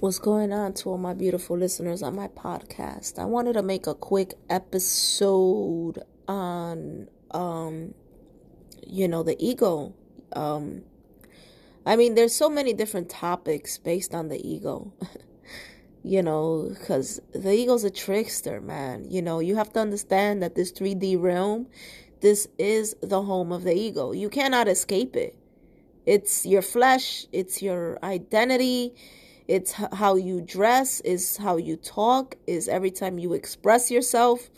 What's going on to all my beautiful listeners on my podcast? I wanted to make a quick episode on um you know the ego. Um I mean there's so many different topics based on the ego. you know, cuz the ego's a trickster, man. You know, you have to understand that this 3D realm this is the home of the ego. You cannot escape it. It's your flesh, it's your identity, it's how you dress, is how you talk, is every time you express yourself.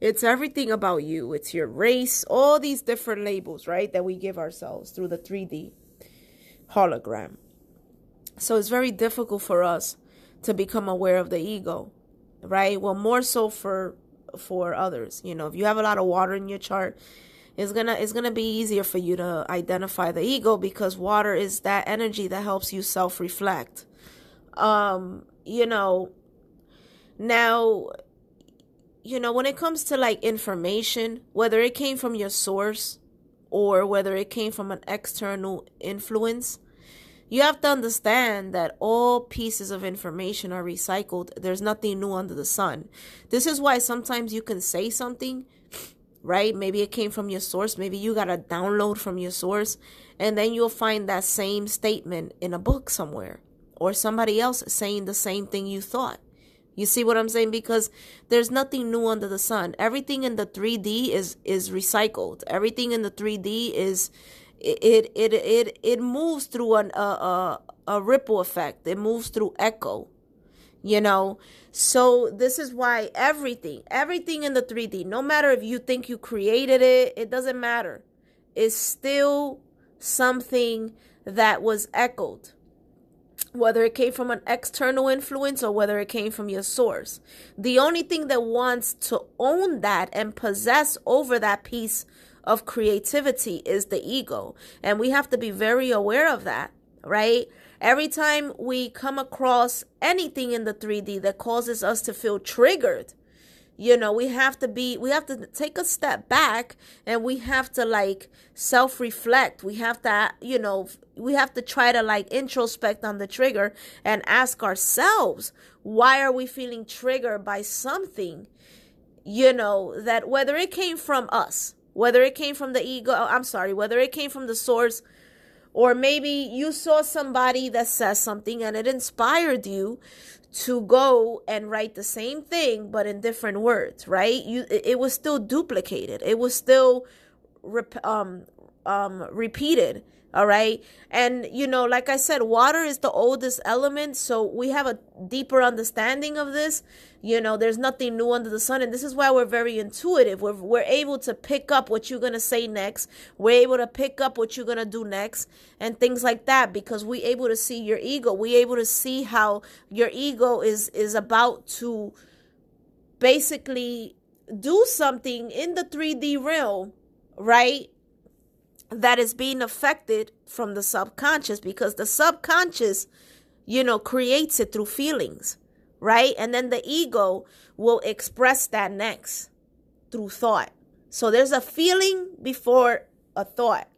It's everything about you. It's your race, all these different labels, right, that we give ourselves through the 3D hologram. So it's very difficult for us to become aware of the ego, right? Well, more so for for others. You know, if you have a lot of water in your chart, it's gonna it's gonna be easier for you to identify the ego because water is that energy that helps you self reflect um you know now you know when it comes to like information whether it came from your source or whether it came from an external influence you have to understand that all pieces of information are recycled. There's nothing new under the sun. This is why sometimes you can say something right? Maybe it came from your source. Maybe you got a download from your source and then you'll find that same statement in a book somewhere or somebody else saying the same thing you thought. You see what I'm saying? Because there's nothing new under the sun. Everything in the 3D is is recycled. Everything in the 3D is it it it it moves through an, a, a a ripple effect. It moves through echo. You know, so this is why everything, everything in the 3D, no matter if you think you created it, it doesn't matter. It's still something that was echoed whether it came from an external influence or whether it came from your source. The only thing that wants to own that and possess over that piece of creativity is the ego. And we have to be very aware of that, right? Every time we come across anything in the 3D that causes us to feel triggered, you know we have to be we have to take a step back and we have to like self reflect we have to you know we have to try to like introspect on the trigger and ask ourselves why are we feeling triggered by something you know that whether it came from us whether it came from the ego oh, i'm sorry whether it came from the source or maybe you saw somebody that says something and it inspired you to go and write the same thing but in different words right? You it was still duplicated. It was still rep, um um repeated all right? And you know like i said water is the oldest element so we have a deeper understanding of this. You know there's nothing new under the sun and this is why we're very intuitive. We're, we're able to pick up what you're going to say next. We're able to pick up what you're going to do next and things like that because we're able to see your ego. We're able to see how your ego is is about to basically do something in the 3d realm right that is being affected from the subconscious because the subconscious, you know, creates it through feelings, right? And then the ego will express that next through thought. So there's a feeling before a thought.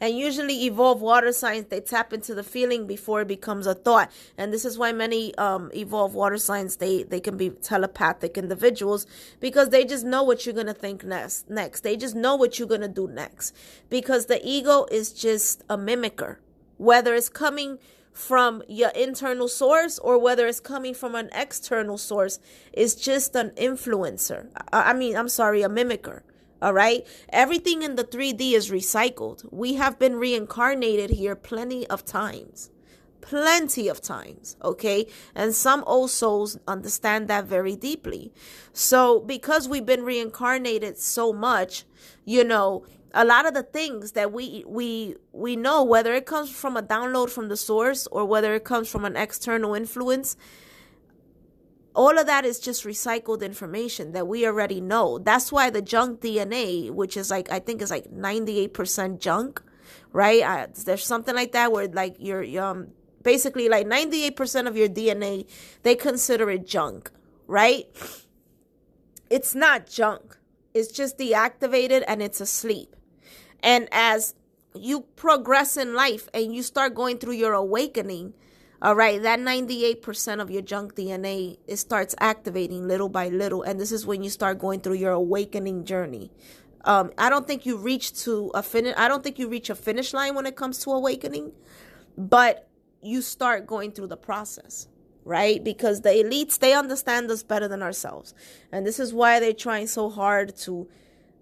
And usually, evolved water signs they tap into the feeling before it becomes a thought. And this is why many um, evolved water signs they they can be telepathic individuals because they just know what you're gonna think next. Next, they just know what you're gonna do next because the ego is just a mimicker, whether it's coming from your internal source or whether it's coming from an external source is just an influencer. I mean, I'm sorry, a mimicker. All right. Everything in the 3D is recycled. We have been reincarnated here plenty of times. Plenty of times. Okay. And some old souls understand that very deeply. So, because we've been reincarnated so much, you know, a lot of the things that we we we know whether it comes from a download from the source or whether it comes from an external influence all of that is just recycled information that we already know. That's why the junk DNA, which is like I think is like 98% junk, right? I, there's something like that where like you're um basically like 98% of your DNA, they consider it junk, right? It's not junk. It's just deactivated and it's asleep. And as you progress in life and you start going through your awakening, All right, that 98% of your junk DNA it starts activating little by little and this is when you start going through your awakening journey. Um, I don't think you reach to a finish I don't think you reach a finish line when it comes to awakening, but you start going through the process right? Because the elites, they understand us better than ourselves. And this is why they're trying so hard to,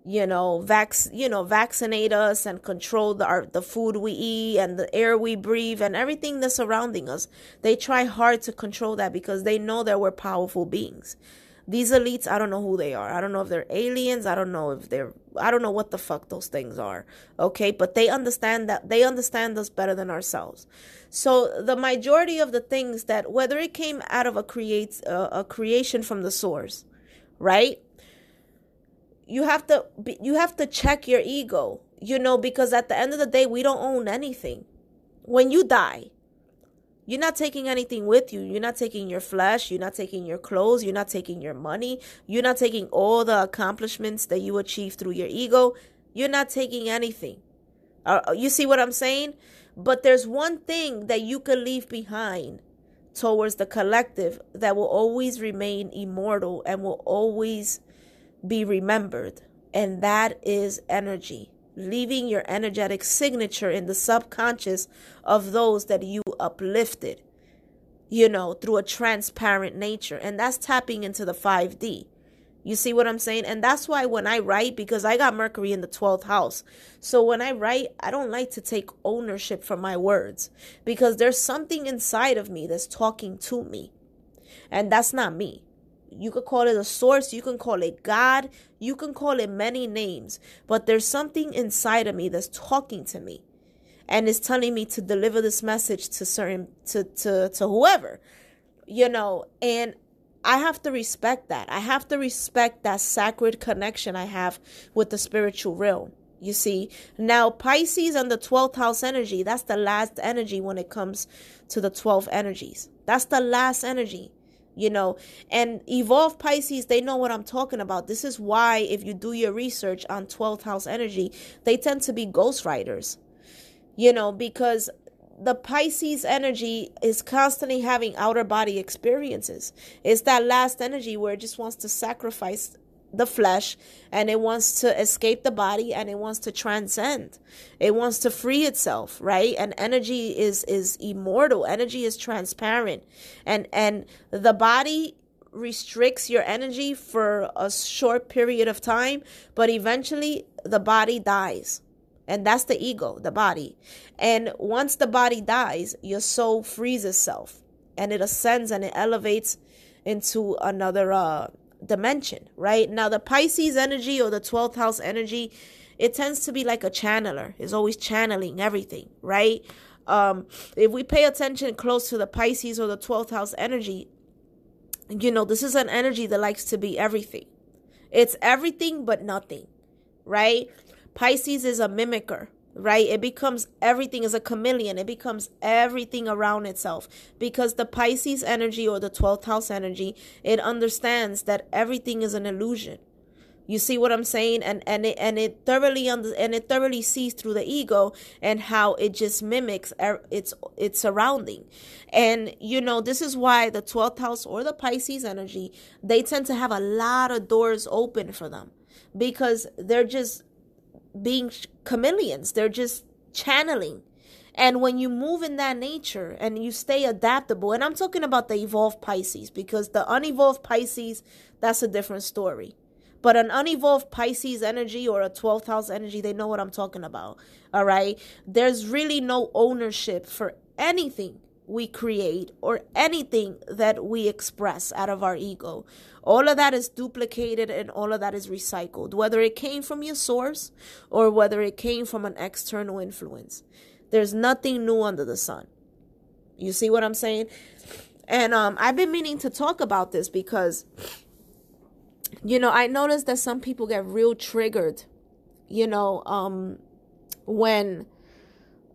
you know, vac, you know, vaccinate us and control the, our, the food we eat and the air we breathe and everything that's surrounding us. They try hard to control that because they know that we're powerful beings. These elites, I don't know who they are. I don't know if they're aliens. I don't know if they're I don't know what the fuck those things are. Okay, but they understand that they understand us better than ourselves. So the majority of the things that whether it came out of a creates, uh, a creation from the source, right? You have to you have to check your ego, you know, because at the end of the day we don't own anything. When you die, you're not taking anything with you. You're not taking your flesh. You're not taking your clothes. You're not taking your money. You're not taking all the accomplishments that you achieve through your ego. You're not taking anything. Uh, uh you see what I'm saying? But there's one thing that you can leave behind towards the collective that will always remain immortal and will always be remembered. And that is energy leaving your energetic signature in the subconscious of those that you uplifted, you know, through a transparent nature. And that's tapping into the 5D. You see what I'm saying? And that's why when I write, because I got Mercury in the 12th house. So when I write, I don't like to take ownership for my words because there's something inside of me that's talking to me. And that's not me. You could call it a source, you can call it God, you can call it many names, but there's something inside of me that's talking to me and is telling me to deliver this message to certain to to to whoever. You know, and I have to respect that. I have to respect that sacred connection I have with the spiritual realm. You see, now Pisces and the 12th house energy, that's the last energy when it comes to the 12 energies. That's the last energy you know and evolve pisces they know what i'm talking about. This is why if you do your research on 12th house energy they tend to be ghostwriters you know because the pisces energy is constantly having outer body experiences. It's that last energy where it just wants to sacrifice the flesh and it wants to escape the body and it wants to transcend. It wants to free itself right? And energy is is immortal. Energy is transparent. And and the body restricts your energy for a short period of time but eventually the body dies. And that's the ego the body. And once the body dies your soul frees itself and it ascends and it elevates into another uh dimension, right? Now, the Pisces energy or the 12th house energy, it tends to be like a channeler, it's always channeling everything, right? Um, if we pay attention close to the Pisces or the 12th house energy, you know, this is an energy that likes to be everything. It's everything but nothing, right? Pisces is a mimicker, right? It becomes everything is a chameleon. It becomes everything around itself because the Pisces energy or the 12th house energy, it understands that everything is an illusion. You see what I'm saying? And and it and it thoroughly under, and it thoroughly sees through the ego and how it just mimics er, its its surrounding. And you know, this is why the 12th house or the Pisces energy, they tend to have a lot of doors open for them because they're just being chameleons. They're just channeling. And when you move in that nature and you stay adaptable, and I'm talking about the evolved Pisces because the unevolved Pisces, that's a different story. But an unevolved Pisces energy or a 12th house energy, they know what I'm talking about. All right. There's really no ownership for anything we create or anything that we express out of our ego. All of that is duplicated and all of that is recycled, whether it came from your source or whether it came from an external influence. There's nothing new under the sun. You see what I'm saying? And um, I've been meaning to talk about this because, you know, I noticed that some people get real triggered, you know, um, when,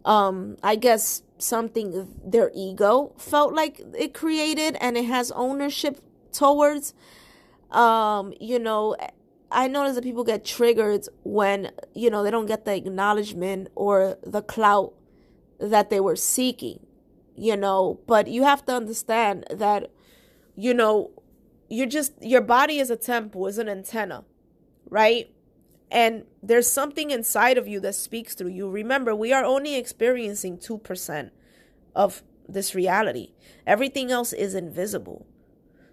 um, I guess something their ego felt like it created and it has ownership towards um you know i notice that people get triggered when you know they don't get the acknowledgement or the clout that they were seeking you know, but you have to understand that, you know, you're just, your body is a temple, is an antenna, right? And there's something inside of you that speaks through you. Remember, we are only experiencing 2% of this reality, everything else is invisible.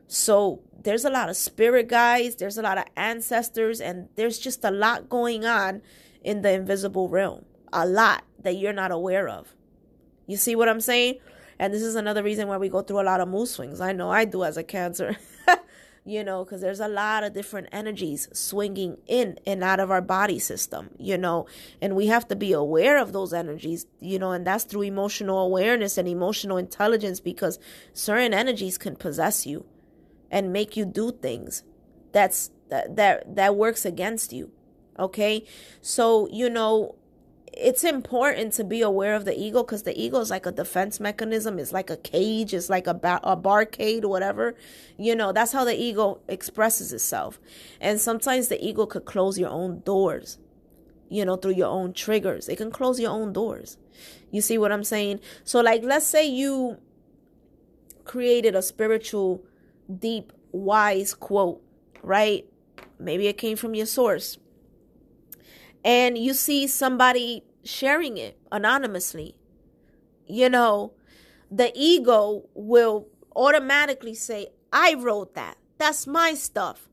So there's a lot of spirit guides, there's a lot of ancestors, and there's just a lot going on in the invisible realm. A lot that you're not aware of. You see what I'm saying? And this is another reason why we go through a lot of mood swings. I know I do as a cancer. you know, because there's a lot of different energies swinging in and out of our body system, you know, and we have to be aware of those energies, you know, and that's through emotional awareness and emotional intelligence because certain energies can possess you and make you do things that's that that, that works against you. Okay? So, you know, it's important to be aware of the ego because the ego is like a defense mechanism. It's like a cage. It's like a, ba- a barcade, whatever. You know, that's how the ego expresses itself. And sometimes the ego could close your own doors, you know, through your own triggers. It can close your own doors. You see what I'm saying? So, like, let's say you created a spiritual, deep, wise quote, right? Maybe it came from your source and you see somebody sharing it anonymously, you know, the ego will automatically say, I wrote that. That's my stuff.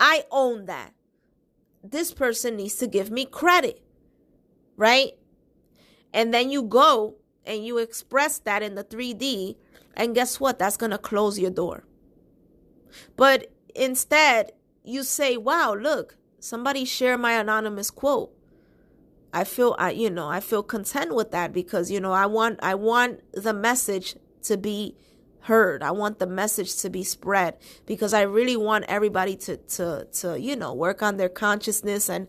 I own that. This person needs to give me credit, right? And then you go and you express that in the 3D, and guess what? That's going to close your door. But instead, you say, wow, look, somebody share my anonymous quote. I feel i you know i feel content with that because you know i want i want the message to be heard. I want the message to be spread because i really want everybody to to to you know work on their consciousness and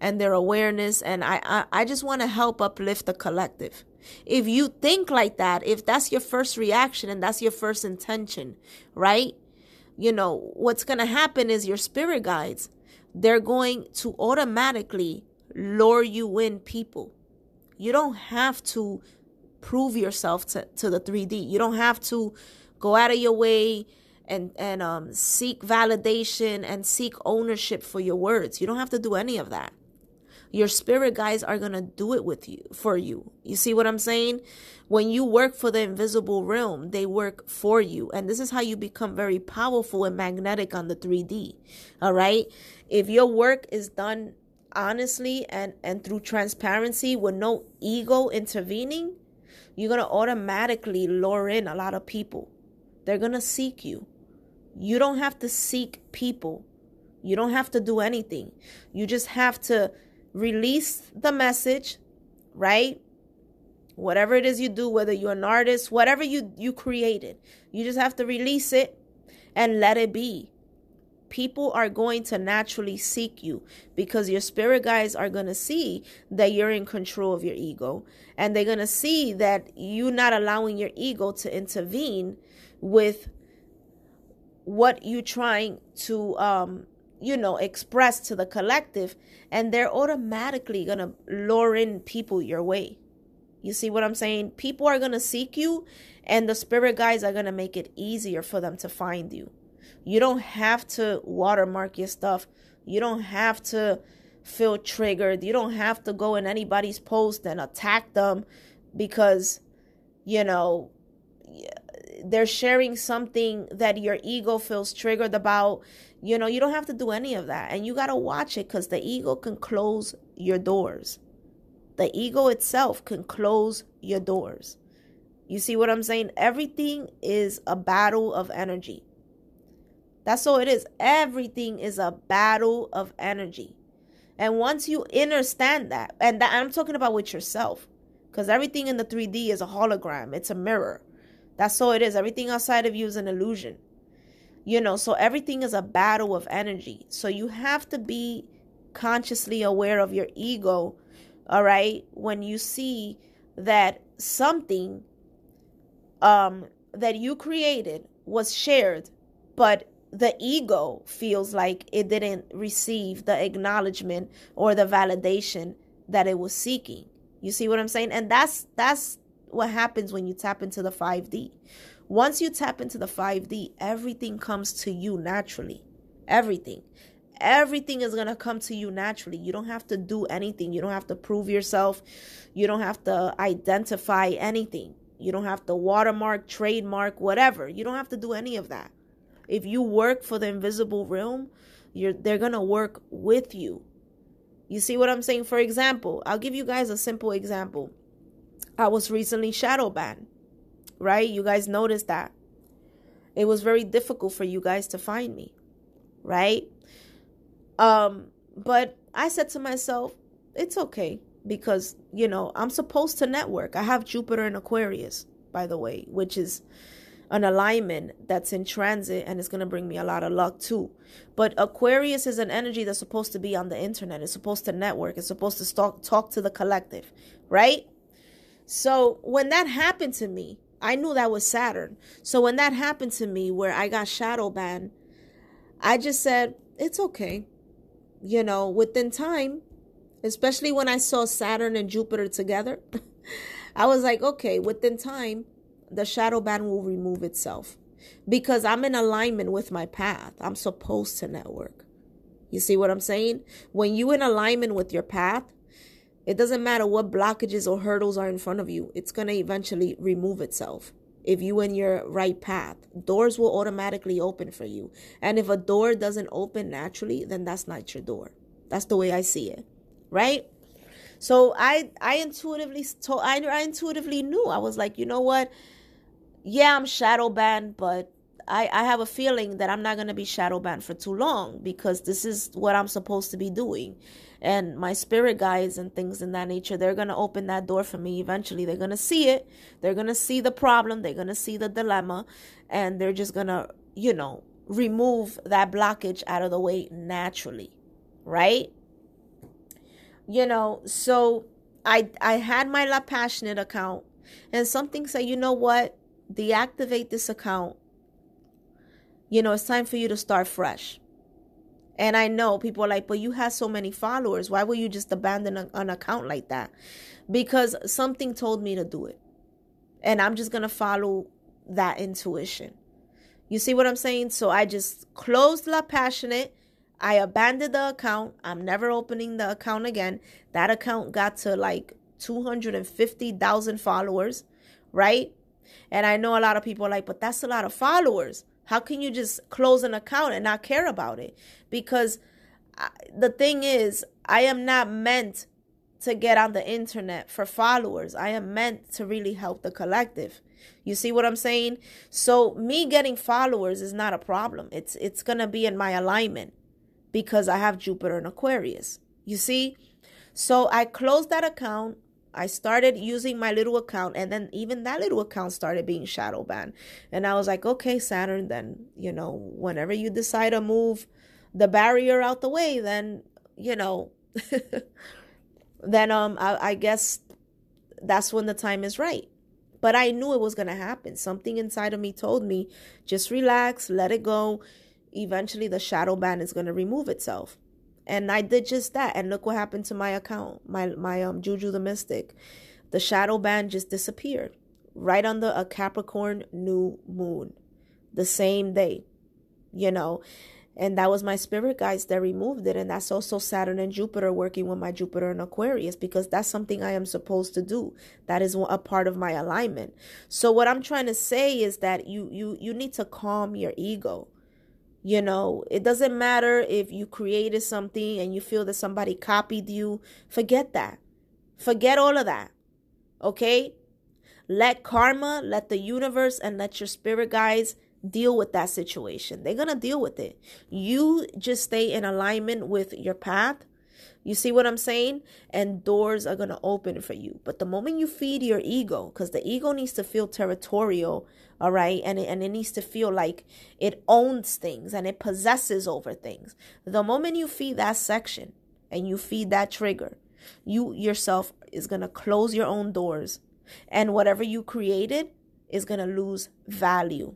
and their awareness. And i i, I just want to help uplift the collective. If you think like that if that's your first reaction and that's your first intention right? You know what's going to happen is your spirit guides they're going to automatically lure you in people. You don't have to prove yourself to, to the 3D. You don't have to go out of your way and and um, seek validation and seek ownership for your words. You don't have to do any of that. Your spirit guides are to do it with you for you. You see what I'm saying? When you work for the invisible realm, they work for you. And this is how you become very powerful and magnetic on the 3D. All right? If your work is done honestly and and through transparency with no ego intervening, you're going to automatically lure in a lot of people. They're going to seek you. You don't have to seek people. You don't have to do anything. You just have to release the message, right? Whatever it is you do, whether you're an artist, whatever you you created, you just have to release it and let it be. People are going to naturally seek you because your spirit guides are going to see that you're in control of your ego and they're going to see that you're not allowing your ego to intervene with what you're trying to um you know, express to the collective, and they're automatically going to lure in people your way. You see what I'm saying? People are going to seek you, and the spirit guides are going to make it easier for them to find you. You don't have to watermark your stuff. You don't have to feel triggered. You don't have to go in anybody's post and attack them because, you know, they're sharing something that your ego feels triggered about you know, you don't have to do any of that. And you got to watch it because the ego can close your doors. The ego itself can close your doors. You see what I'm saying? Everything is a battle of energy. That's all it is. Everything is a battle of energy. And once you understand that, and that, I'm talking about with yourself, because everything in the 3D is a hologram, it's a mirror. That's all it is. Everything outside of you is an illusion. You know, so everything is a battle of energy. So you have to be consciously aware of your ego, all right? When you see that something um that you created was shared, but the ego feels like it didn't receive the acknowledgement or the validation that it was seeking. You see what I'm saying? And that's that's what happens when you tap into the 5D. Once you tap into the 5D, everything comes to you naturally. Everything. Everything is going to come to you naturally. You don't have to do anything. You don't have to prove yourself. You don't have to identify anything. You don't have to watermark, trademark, whatever. You don't have to do any of that. If you work for the invisible realm, you're they're going to work with you. You see what I'm saying? For example, I'll give you guys a simple example. I was recently shadow banned, right? You guys noticed that. It was very difficult for you guys to find me, right? Um, but I said to myself, it's okay because, you know, I'm supposed to network. I have Jupiter in Aquarius, by the way, which is an alignment that's in transit and it's going to bring me a lot of luck too. But Aquarius is an energy that's supposed to be on the internet. It's supposed to network. It's supposed to talk talk to the collective, right? So when that happened to me, I knew that was Saturn. So when that happened to me where I got shadow banned, I just said, it's okay. You know, within time, especially when I saw Saturn and Jupiter together, I was like, okay, within time, the shadow ban will remove itself because I'm in alignment with my path. I'm supposed to network. You see what I'm saying? When you in alignment with your path, it doesn't matter what blockages or hurdles are in front of you, it's going to eventually remove itself. If you in your right path, doors will automatically open for you. And if a door doesn't open naturally, then that's not your door. That's the way I see it. Right? So I I intuitively told I, I intuitively knew. I was like, you know what? Yeah, I'm shadow banned, but I, I have a feeling that I'm not going to be shadow banned for too long because this is what I'm supposed to be doing. And my spirit guides and things in that nature they're going to open that door for me eventually. They're going to see it. They're going to see the problem. They're going to see the dilemma. And they're just going to you know remove that blockage out of the way naturally right? You know so i i had my la passionate account. And something said you know what deactivate this account you know it's time for you to start fresh and I know people are like, but you have so many followers. Why would you just abandon a, an account like that? Because something told me to do it. And I'm just going to follow that intuition. You see what I'm saying? So I just closed La Passionate. I abandoned the account. I'm never opening the account again. That account got to like 250,000 followers, right? And I know a lot of people are like, but that's a lot of followers. How can you just close an account and not care about it? Because I, the thing is, I am not meant to get on the internet for followers. I am meant to really help the collective. You see what I'm saying? So me getting followers is not a problem. It's it's going to be in my alignment because I have Jupiter in Aquarius. You see? So I closed that account I started using my little account, and then even that little account started being shadow banned. And I was like, okay, Saturn, then, you know, whenever you decide to move the barrier out the way, then, you know, then um, I, I guess that's when the time is right. But I knew it was going to happen. Something inside of me told me, just relax, let it go. Eventually, the shadow ban is going to remove itself and I did just that. And look what happened to my account, my my um Juju the Mystic. The shadow ban just disappeared right under a Capricorn new moon, the same day, you know. And that was my spirit guides that removed it. And that's also Saturn and Jupiter working with my Jupiter and Aquarius because that's something I am supposed to do. That is a part of my alignment. So what I'm trying to say is that you you you need to calm your ego you know, it doesn't matter if you created something and you feel that somebody copied you. Forget that. Forget all of that. Okay? Let karma, let the universe, and let your spirit guides deal with that situation. They're going to deal with it. You just stay in alignment with your path you see what I'm saying? And doors are going to open for you. But the moment you feed your ego, because the ego needs to feel territorial, all right? And it, and it needs to feel like it owns things and it possesses over things. The moment you feed that section and you feed that trigger, you yourself is going to close your own doors. And whatever you created is going to lose value.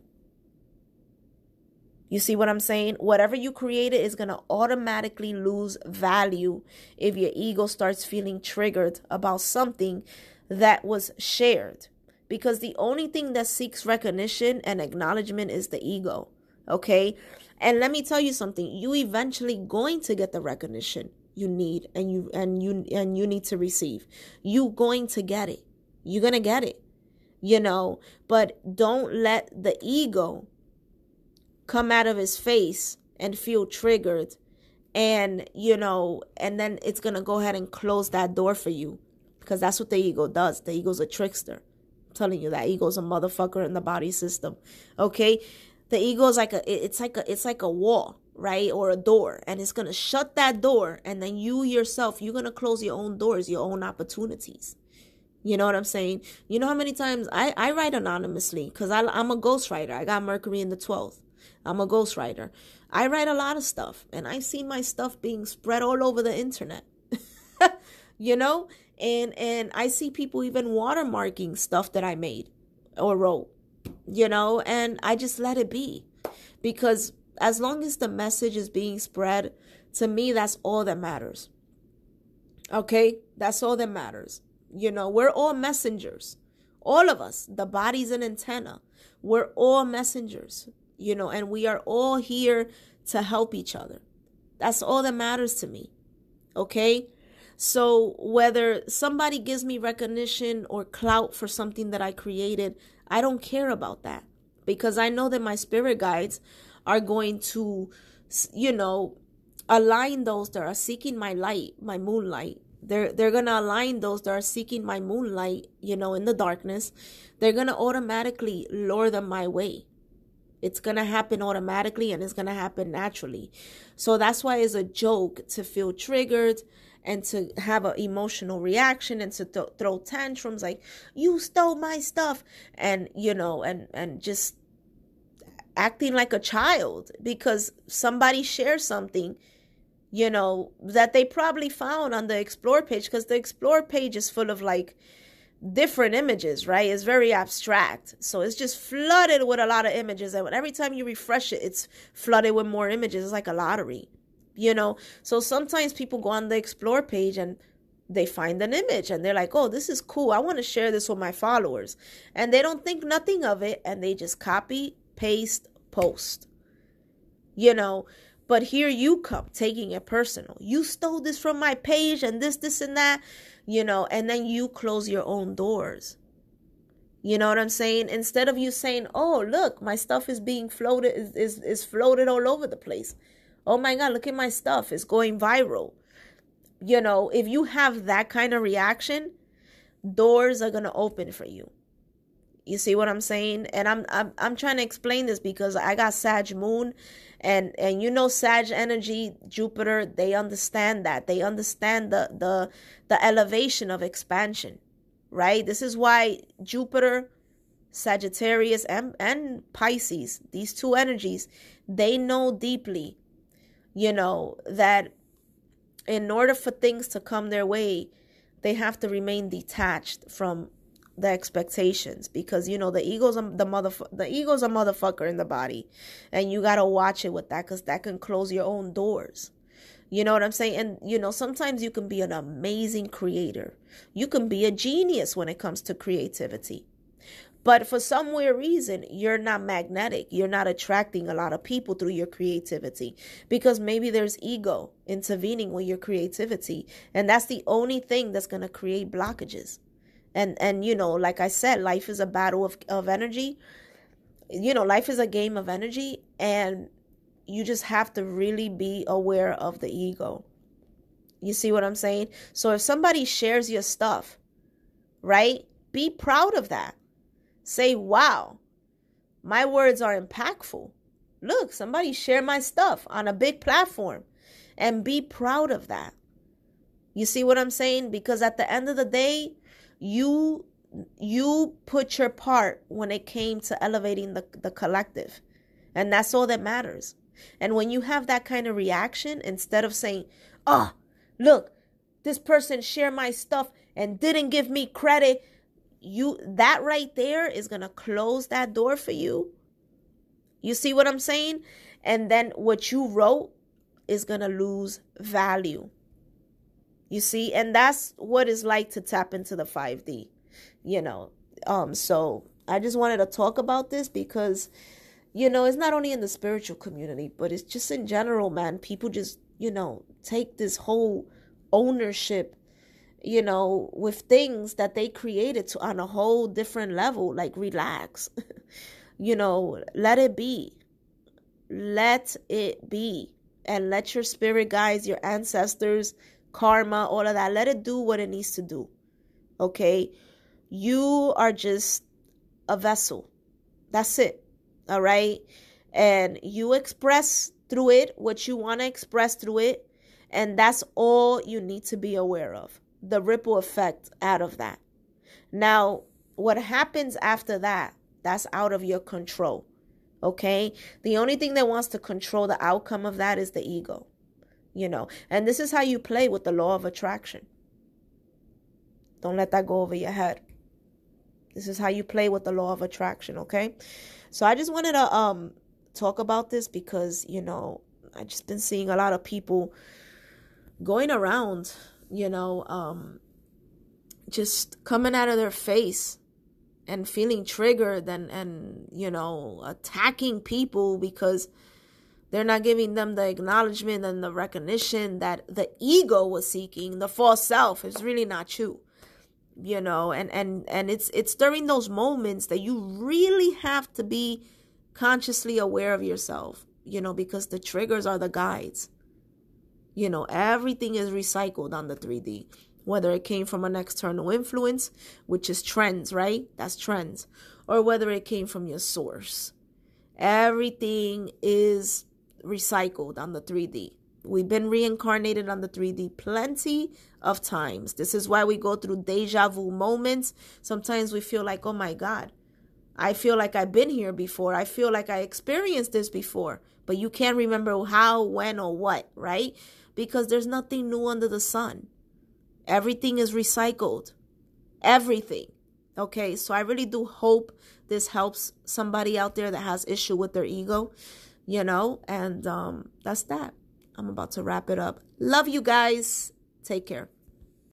You see what I'm saying? Whatever you created is going to automatically lose value if your ego starts feeling triggered about something that was shared. because the only thing that seeks recognition and acknowledgement is the ego. Okay? And let me tell you something, you eventually going to get the recognition you need and you and you and you need to receive. You going to get it. You're going to get it. You know, but don't let the ego come out of his face and feel triggered and you know and then it's to go ahead and close that door for you. Because that's what the ego does. The ego's a trickster. I'm telling you that. Ego's a motherfucker in the body system. Okay? The ego is like a it's like a it's like a wall right? Or a door. And it's to shut that door. And then you yourself you're to close your own doors your own opportunities. You know what i'm saying? You know how many times i i write anonymously because i'm a ghostwriter. I got mercury in the 12th i'm a ghostwriter i write a lot of stuff and I see my stuff being spread all over the internet you know and and i see people even watermarking stuff that i made or wrote you know and i just let it be because as long as the message is being spread, to me, that's all that matters. Okay? That's all that matters. You know, we're all messengers. All of us. The body's an antenna. We're all messengers, you know, and we are all here to help each other. That's all that matters to me. Okay? So whether somebody gives me recognition or clout for something that I created, I don't care about that because I know that my spirit guides are going to, you know, align those that are seeking my light, my moonlight. They're they're gonna align those that are seeking my moonlight, you know, in the darkness. They're gonna automatically lure them my way. It's gonna happen automatically and it's gonna happen naturally. So that's why it's a joke to feel triggered and to have an emotional reaction and to th- throw tantrums like you stole my stuff and you know and and just acting like a child because somebody shared something you know that they probably found on the explore page because the explore page is full of like different images right? It's very abstract. So it's just flooded with a lot of images. And every time you refresh it it's flooded with more images. It's like a lottery you know? So sometimes people go on the explore page and they find an image and they're like oh this is cool. I want to share this with my followers. And they don't think nothing of it and they just copy paste, post. You know, but here you come taking it personal. You stole this from my page and this, this, and that, you know, and then you close your own doors. You know what I'm saying? Instead of you saying, "Oh, look, my stuff is being floated is, is is floated all over the place." Oh my god, look at my stuff. It's going viral. You know, if you have that kind of reaction, doors are going to open for you. You see what I'm saying? And I'm I'm I'm trying to explain this because I got Sag Moon and and you know Sag energy, Jupiter, they understand that. They understand the the the elevation of expansion. Right? This is why Jupiter, Sagittarius and and Pisces, these two energies, they know deeply, you know, that in order for things to come their way, they have to remain detached from the expectations because you know the ego's a, the mother the ego's a motherfucker in the body and you got to watch it with that cuz that can close your own doors. You know what i'm saying? And you know sometimes you can be an amazing creator. You can be a genius when it comes to creativity. But for some weird reason you're not magnetic. You're not attracting a lot of people through your creativity because maybe there's ego intervening with your creativity and that's the only thing that's going to create blockages and and you know like i said life is a battle of, of energy. You know life is a game of energy and you just have to really be aware of the ego. You see what i'm saying? So if somebody shares your stuff right be proud of that. Say wow my words are impactful. Look somebody share my stuff on a big platform and be proud of that. You see what i'm saying? Because at the end of the day you you put your part when it came to elevating the, the collective. And that's all that matters. And when you have that kind of reaction instead of saying oh look this person shared my stuff and didn't give me credit you that right there is going to close that door for you. You see what i'm saying? And then what you wrote is going to lose value you see, and that's what it's like to tap into the 5D. You know, Um, so I just wanted to talk about this because, you know, it's not only in the spiritual community, but it's just in general, man. People just, you know, take this whole ownership, you know, with things that they created to on a whole different level. Like, relax, you know, let it be. Let it be. And let your spirit guides, your ancestors, karma, all of that, let it do what it needs to do. Okay? You are just a vessel. That's it. All right? And you express through it what you want to express through it. And that's all you need to be aware of the ripple effect out of that. Now, what happens after that, that's out of your control. Okay? The only thing that wants to control the outcome of that is the ego. You know, and this is how you play with the law of attraction. Don't let that go over your head. This is how you play with the law of attraction, okay? So I just wanted to um talk about this because, you know, I just been seeing a lot of people going around, you know, um just coming out of their face and feeling triggered and and you know, attacking people because they're not giving them the acknowledgement and the recognition that the ego was seeking, the false self is really not you you know? And and and it's it's during those moments that you really have to be consciously aware of yourself you know because the triggers are the guides. You know everything is recycled on the 3d whether it came from an external influence which is trends right? That's trends. Or whether it came from your source. Everything is recycled on the 3d We've been reincarnated on the 3D plenty of times. This is why we go through deja vu moments. Sometimes we feel like, oh my God, I feel like I've been here before. I feel like I experienced this before. But you can't remember how, when, or what, right? Because there's nothing new under the sun. Everything is recycled. Everything. Okay, so I really do hope this helps somebody out there that has issue with their ego, you know, and um, that's that. I'm about to wrap it up. Love you guys. Take care.